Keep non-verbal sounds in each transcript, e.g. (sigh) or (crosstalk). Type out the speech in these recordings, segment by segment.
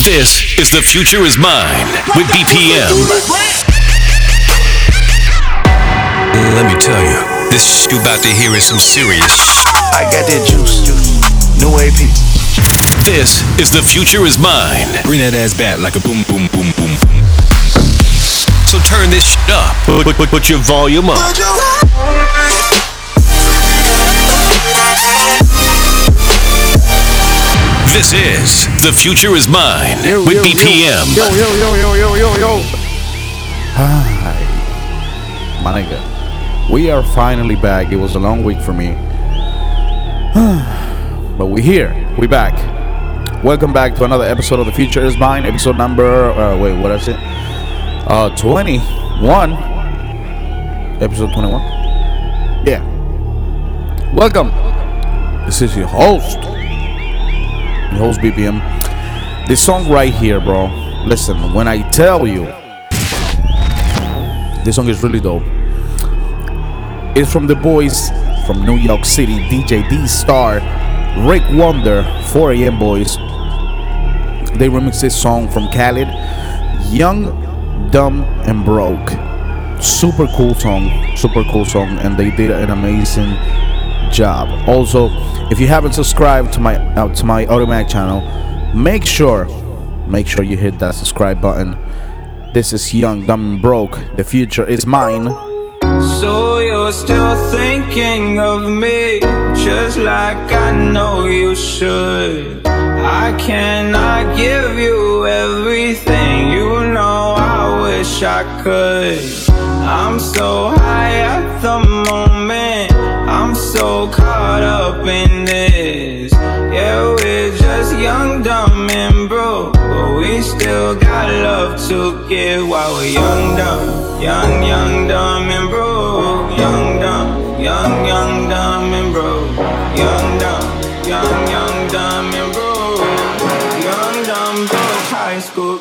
This is The Future Is Mine with BPM. Let me tell you, this you about to hear is some serious. I got that juice, juice. New AP. This is The Future Is Mine. Bring that ass back like a boom, boom, boom, boom. So turn this shit up. Put, put, put your volume up. This is The Future Is Mine with BPM. Yo, yo, yo, yo, yo, yo, yo. Hi. My nigga. We are finally back. It was a long week for me. (sighs) but we're here. We're back. Welcome back to another episode of The Future Is Mine. Episode number, uh, wait, what is it? Uh, 21. Episode 21. Yeah. Welcome. This is your host. Host BPM. This song right here, bro. Listen, when I tell you, this song is really dope. It's from the boys from New York City, DJ D Star, Rick Wonder, 4 AM Boys. They remixed this song from Khalid, Young, Dumb, and Broke. Super cool song, super cool song, and they did an amazing job. Also, if you haven't subscribed to my uh, to my Audiomack channel, make sure make sure you hit that subscribe button. This is Young, Dumb, and Broke. The future is mine. So you're still thinking of me, just like I know you should. I cannot give you everything, you know I wish I could. I'm so high at the moment, so caught up in this. Yeah, we're just young, dumb, and broke, but we still got love to give while we're young, dumb, young, young, dumb, and broke. Young, dumb, young, young, dumb, and broke. Young, dumb, young, young, dumb, and broke. Young, dumb, broke high school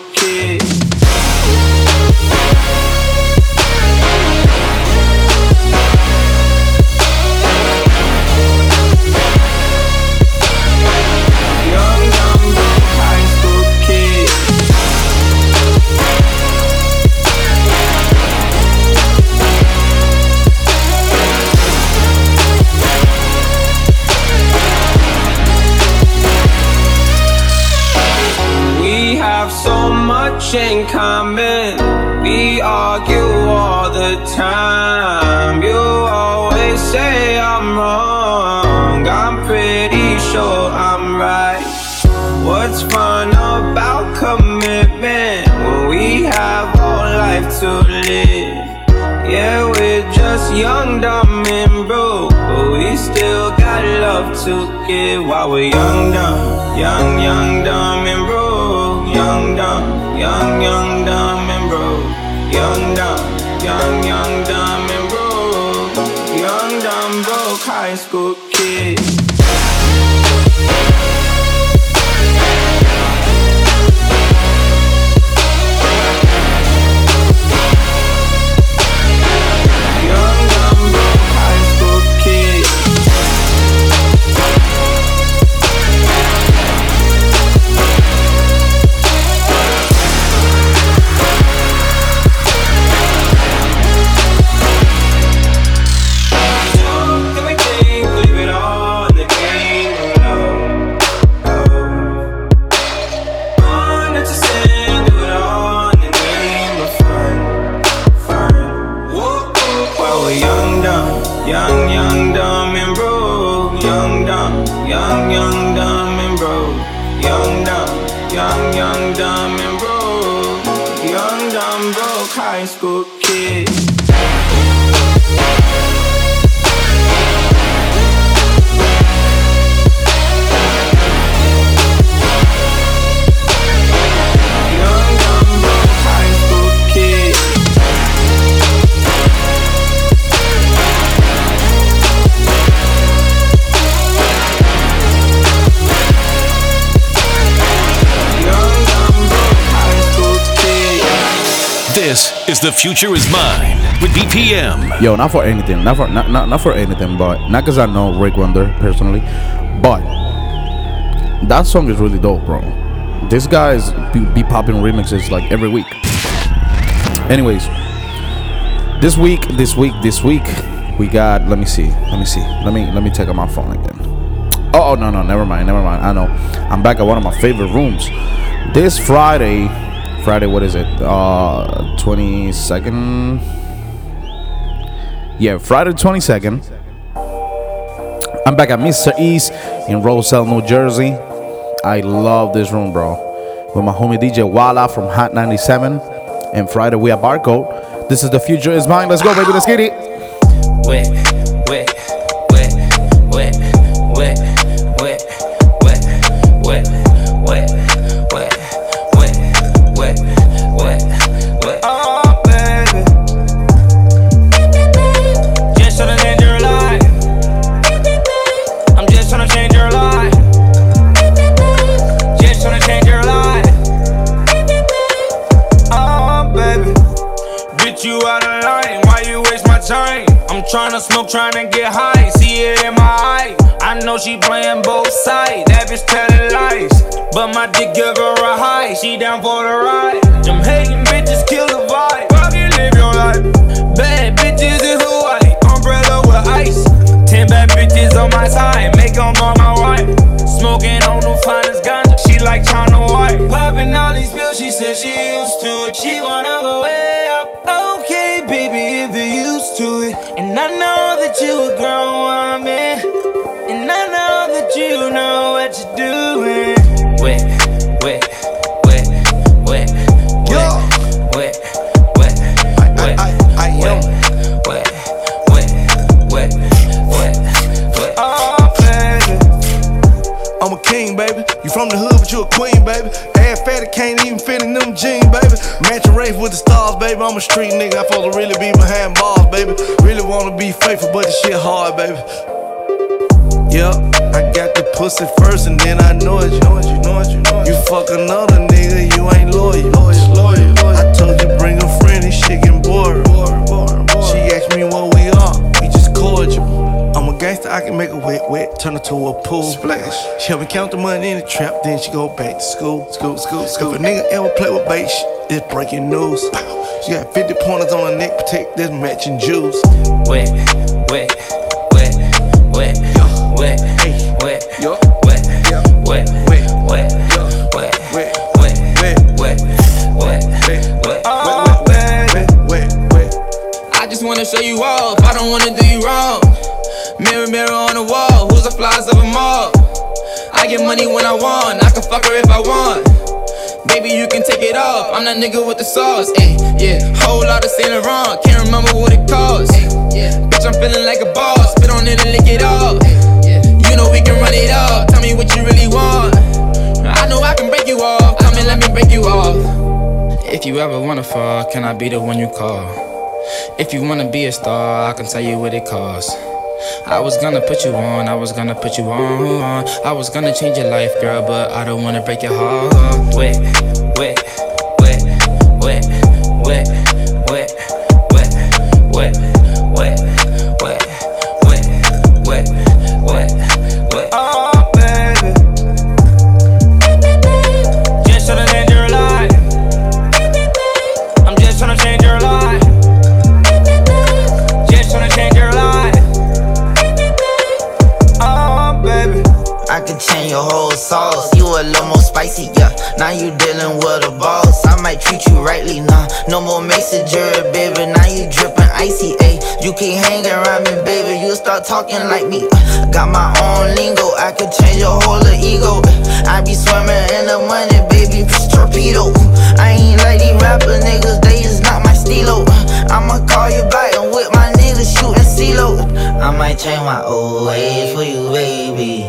love to give while we're young, dumb, young, young, dumb, and broke. Young, dumb, young, young, dumb, and broke. Young, dumb, young, young, dumb, and broke. Young, dumb, broke high school Future Is Mine with BPM. Yo, not for anything, not for not not, not for anything, but not because I know Rick Wonder personally, but that song is really dope, bro. This guy's be, be popping remixes like every week. Anyways, this week, this week, this week, we got. Let me see. Let me see. Let me let me take out my phone again. Oh, oh no no never mind never mind. I know. I'm back at one of my favorite rooms. This Friday, Friday what is it? Uh, twenty second. Yeah, Friday twenty second. I'm back at Mr. East in Roselle, New Jersey. I love this room, bro. With my homie DJ Walla from Hot 97. And Friday we at Barcode. This is the future is mine. Let's go, baby. Let's get it. wet, to it. And I know that you a grown woman. And I know that you know what you're doing. Baby. I'm a street nigga. I'm supposed to really be behind bars, baby. Really wanna be faithful, but the shit hard, baby. Yep, I got the pussy first, and then I know it. You you know it, you know it. You fuck another nigga, you ain't loyal. loyal, loyal, loyal. I told you bring a friend, this shit getting bored. She asked me what we are, we just cordial. I'm a gangster, I can make a wet, wet, turn her to a pool. Splash. She help me count the money in the trap, then she go back to school. School, school, school. If a nigga ever play with bait, sh- it's breaking news. She got 50 pointers on her neck, protect this matching jewels. wet, wet, wet, money when I want. I can fuck her if I want. Baby, you can take it off. I'm that nigga with the sauce. Ay, yeah, whole lot of Saint Laurent. Can't remember what it cost. Ay, yeah, bitch, I'm feeling like a boss. Spit on it and lick it off. Ay, yeah, you know we can run it up. Tell me what you really want. I know I can break you off. Come and let me break you off. If you ever wanna fall, can I be the one you call? If you wanna be a star, I can tell you what it costs. I was gonna put you on, I was gonna put you on. I was gonna change your life, girl, but I don't wanna break your heart. Wet, wet, talking like me. Uh, got my own lingo. I can change your whole ego. I be swimming in the money, baby. Torpedo. Uh, I ain't like these rapper niggas. They is not my stilo. Uh, I'ma call you back and with my niggas shooting CeeLo. Uh, I might change my old ways for you, baby.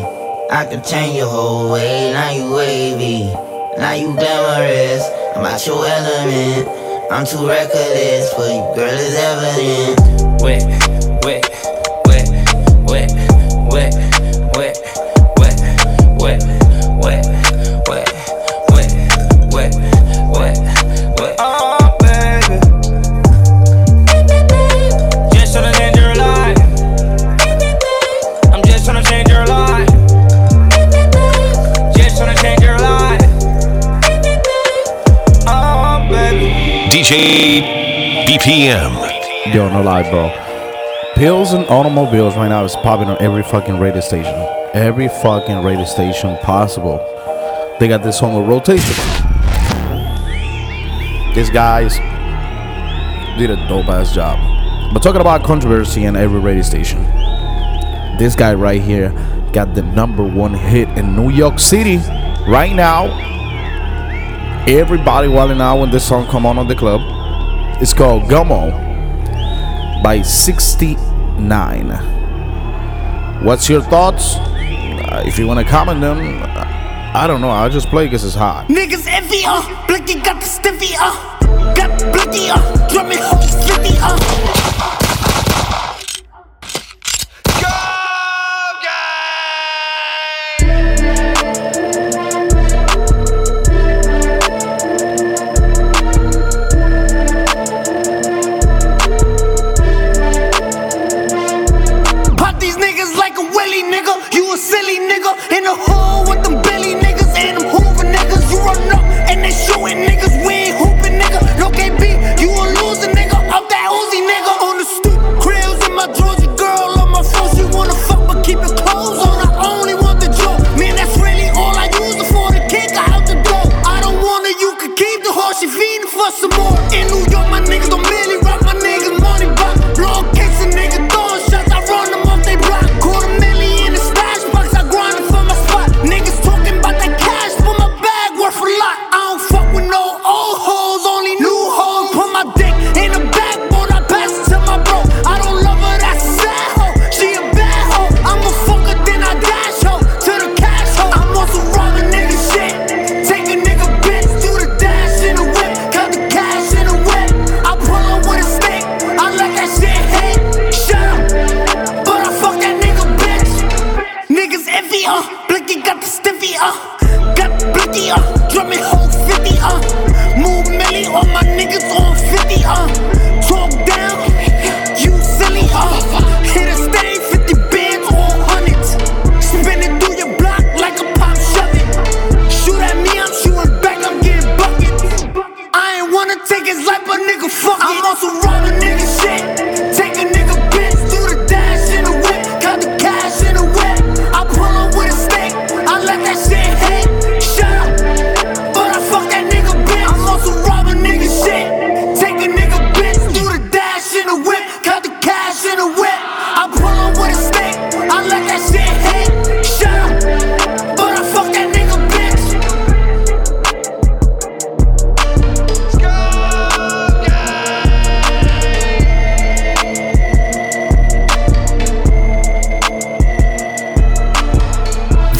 I can change your whole way, now you wavy. Now you glamorous, I'm out your element. I'm too reckless for you, girl, it's evident. Wet, DJ BPM. Yo, no lie, bro. Pills and automobiles right now is popping on every fucking radio station. Every fucking radio station possible. They got this song on rotation. These guys did a dope ass job. But talking about controversy in every radio station, this guy right here got the number one hit in New York City right now everybody wilding out when this song come on on the club. It's called Gummo by 69. What's your thoughts? Uh, if you want to comment them, uh, I don't know. I just play because it's hot. Niggas heavy, uh, blicky got the stiffy, uh, got blicky, uh, drumming, stiffy, uh.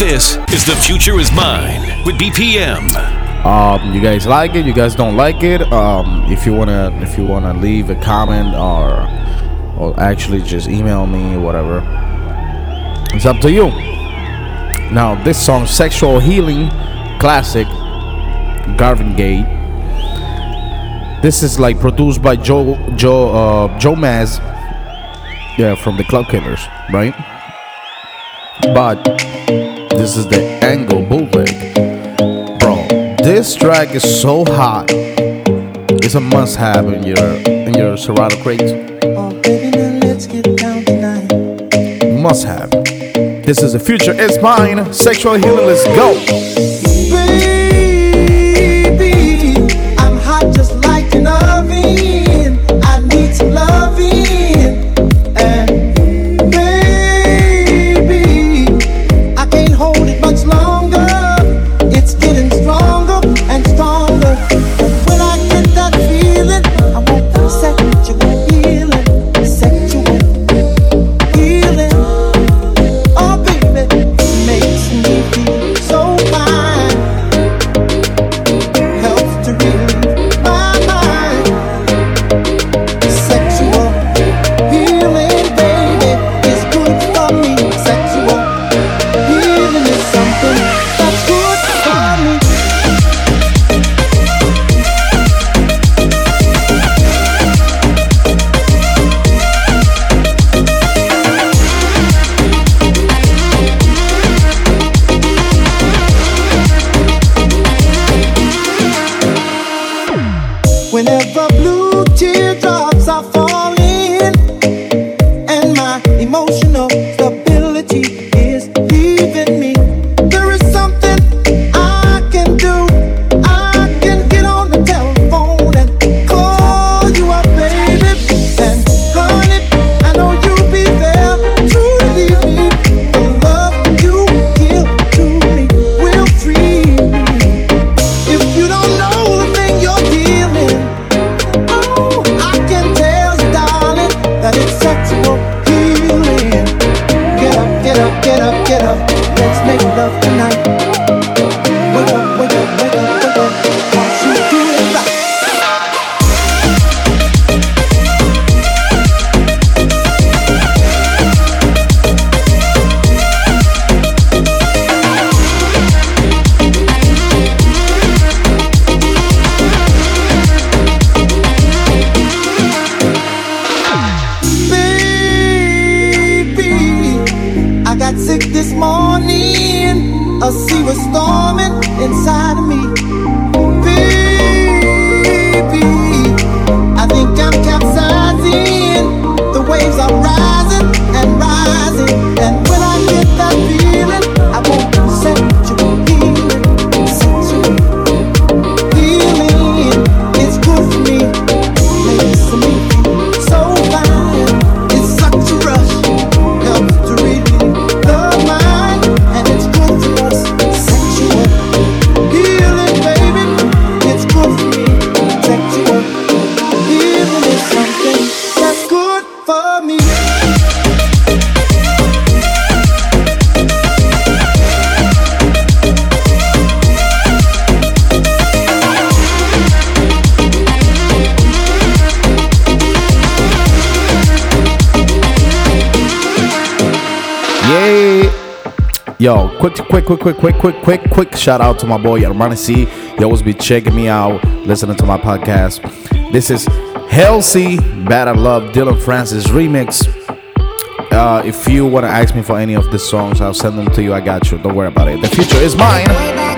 This is The Future Is Mine with BPM. Um, you guys like it? You guys don't like it? Um, if you wanna, if you wanna leave a comment or, or actually just email me, whatever. It's up to you. Now, this song, "Sexual Healing," classic, Marvin Gaye. This is like produced by Joe Joe uh, Joe Maz, yeah, from the Club Killers, right? But this is the Angle Bootleg. Bro, this track is so hot. It's a must have in your in your Serato crate. Must have. This is the future, it's mine. Sexual healing, let's go. quick, quick, quick, quick, quick, quick, quick, quick shout out to my boy Armani C. You always be checking me out, listening to my podcast. This is Healthy Bad of Love Dillon Francis remix. Uh, if you want to ask me for any of these songs, I'll send them to you. I got you. Don't worry about it. The future is mine.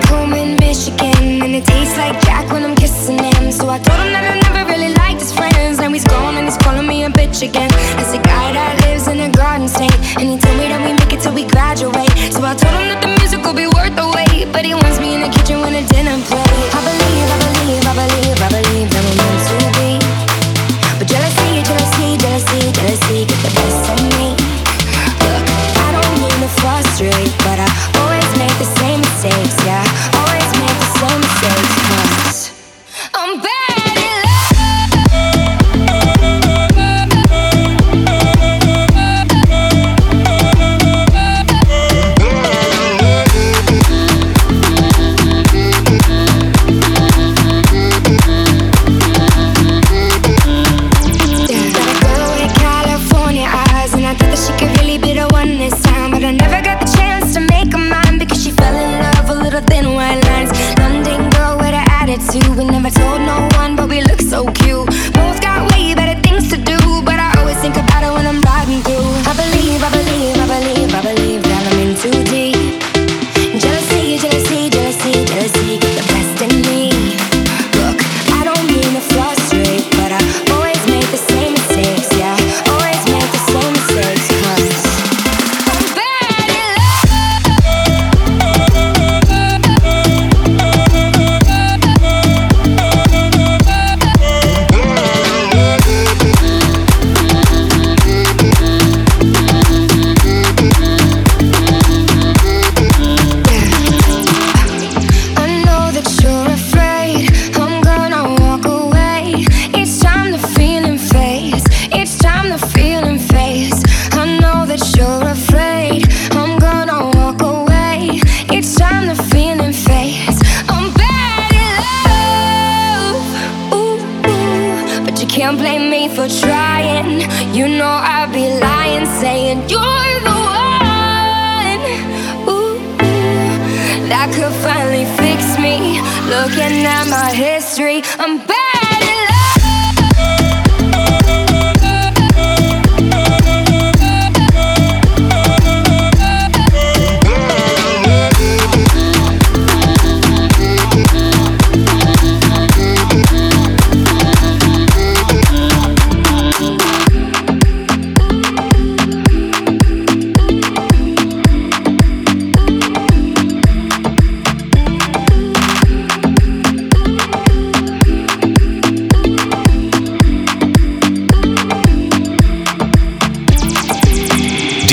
finally fix me. Looking at my history, I'm back.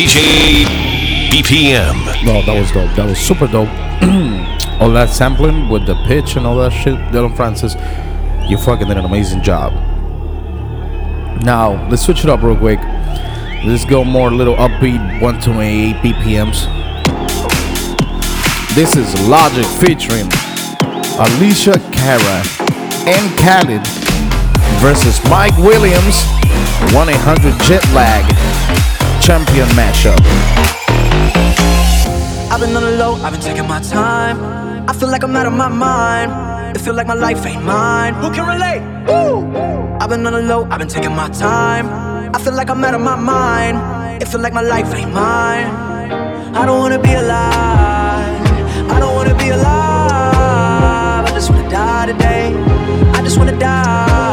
DJ BPM. No, that was dope. That was super dope. (clears throat) all that sampling with the pitch and all that shit, Dillon Francis, you fucking did an amazing job. Now, let's switch it up real quick. Let's go more little upbeat 128 BPMs. This is Logic featuring Alessia Cara and Khalid versus Mike Williams 1 800 Jet Lag Champion Mashup. I've been on the low, I've been taking my time. I feel like I'm out of my mind. It feel like my life ain't mine. Who can relate? Woo! I've been on the low, I've been taking my time. I feel like I'm out of my mind. It feel like my life ain't mine. I don't wanna be alive. I don't wanna be alive. I just wanna die today. I just wanna die.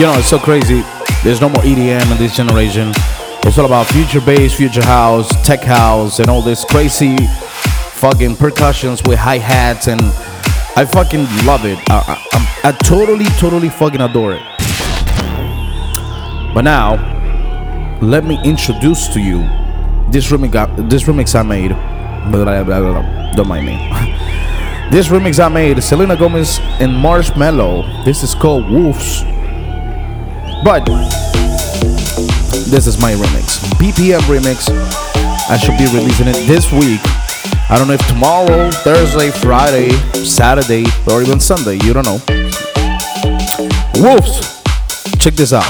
You know, it's so crazy. There's no more EDM in this generation. It's all about future bass, future house, tech house, and all this crazy fucking percussions with hi hats, and I fucking love it. I, I, I'm- totally, totally fucking adore it. But now, let me introduce to you this remix. I- This remix I made. Blah, blah, blah. Don't mind me. (laughs) this remix I made, Selena Gomez and Marshmello. This is called Wolves. But this is my remix, BPM remix. I should be releasing it this week. I don't know if tomorrow, Thursday, Friday, Saturday, or even Sunday. You don't know. Wolves, check this out.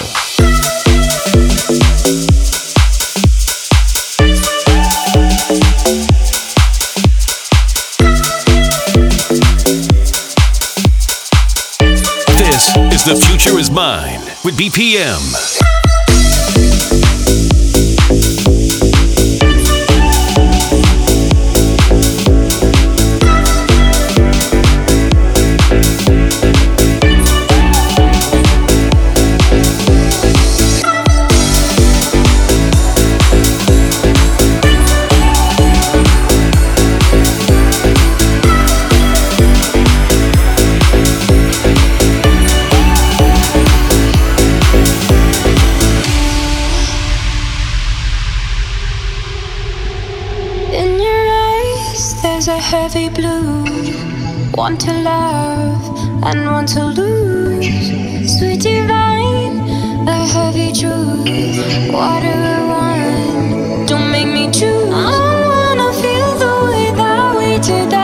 This is The Future is Mine with BPM. Want to love and want to lose. Sweet divine, a heavy truth. What do I want? Don't make me choose. I wanna feel the way that we did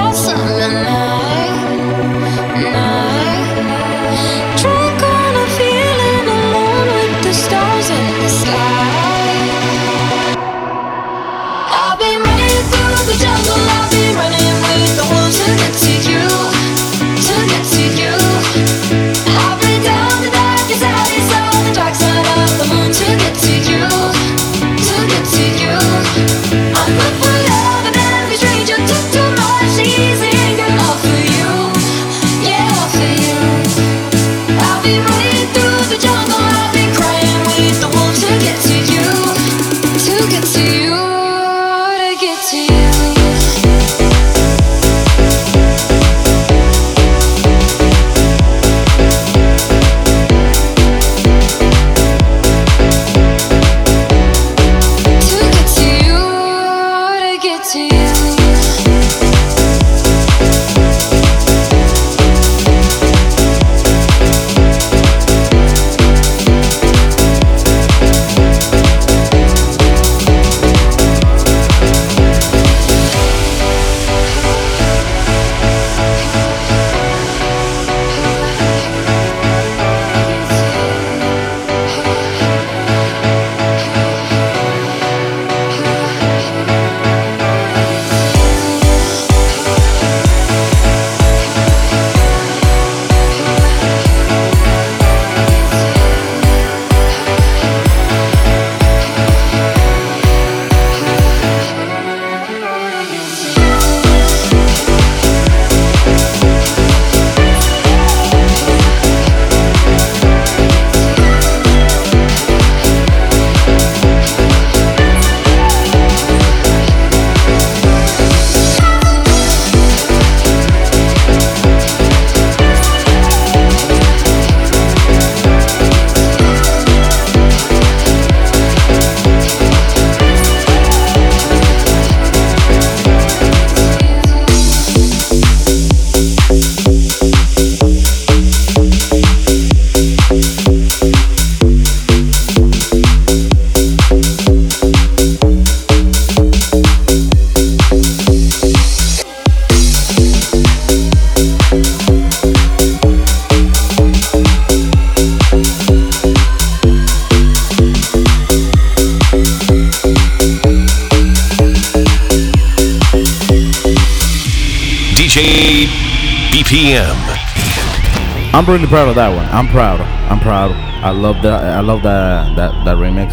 I'm really proud of that one. I'm proud. I'm proud. I love that. I love that that that remix.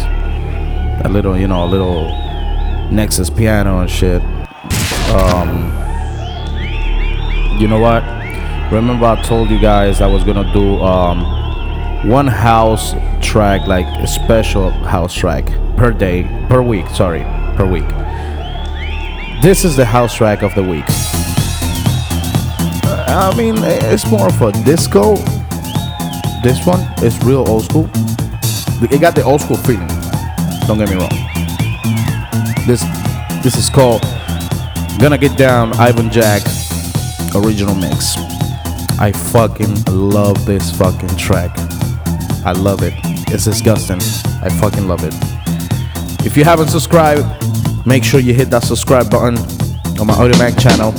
That little, you know, a little Nexus piano and shit. Um, you know what? Remember I told you guys I was gonna do um one house track, like a special house track per day, per week. Sorry, per week. This is the house track of the week. I mean, eh, it's more of a disco. This one is real old school. It got the old school feeling. Don't get me wrong. This this is called Gonna Get Down Ivan Jack original mix. I fucking love this fucking track. I love it. It's disgusting. I fucking love it. If you haven't subscribed, make sure you hit that subscribe button on my Audiomack channel.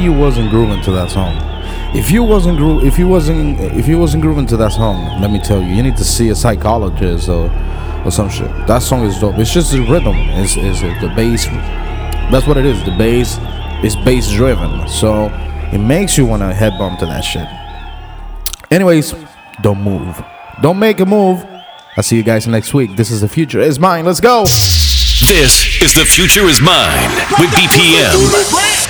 You wasn't grooving to that song. If you wasn't gro- if you wasn't if you wasn't grooving to that song, let me tell you, you need to see a psychologist or or some shit. That song is dope. It's just the rhythm. It's, is the bass. That's what it is. The bass is bass driven. So it makes you wanna head bump to that shit. Anyways, don't move. Don't make a move. I'll see you guys next week. This is the future is mine. Let's go. This is The Future Is Mine with BPM.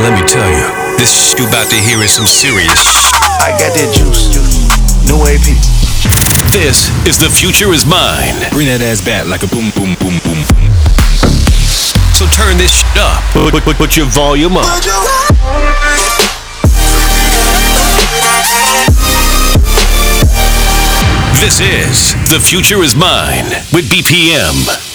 Let me tell you, this you about to hear is some serious. I got that juice, new AP. This is The Future Is Mine. Bring that ass back like a boom, boom, boom, boom. So turn this shit up. Put, put, put your volume up. This is The Future Is Mine with BPM.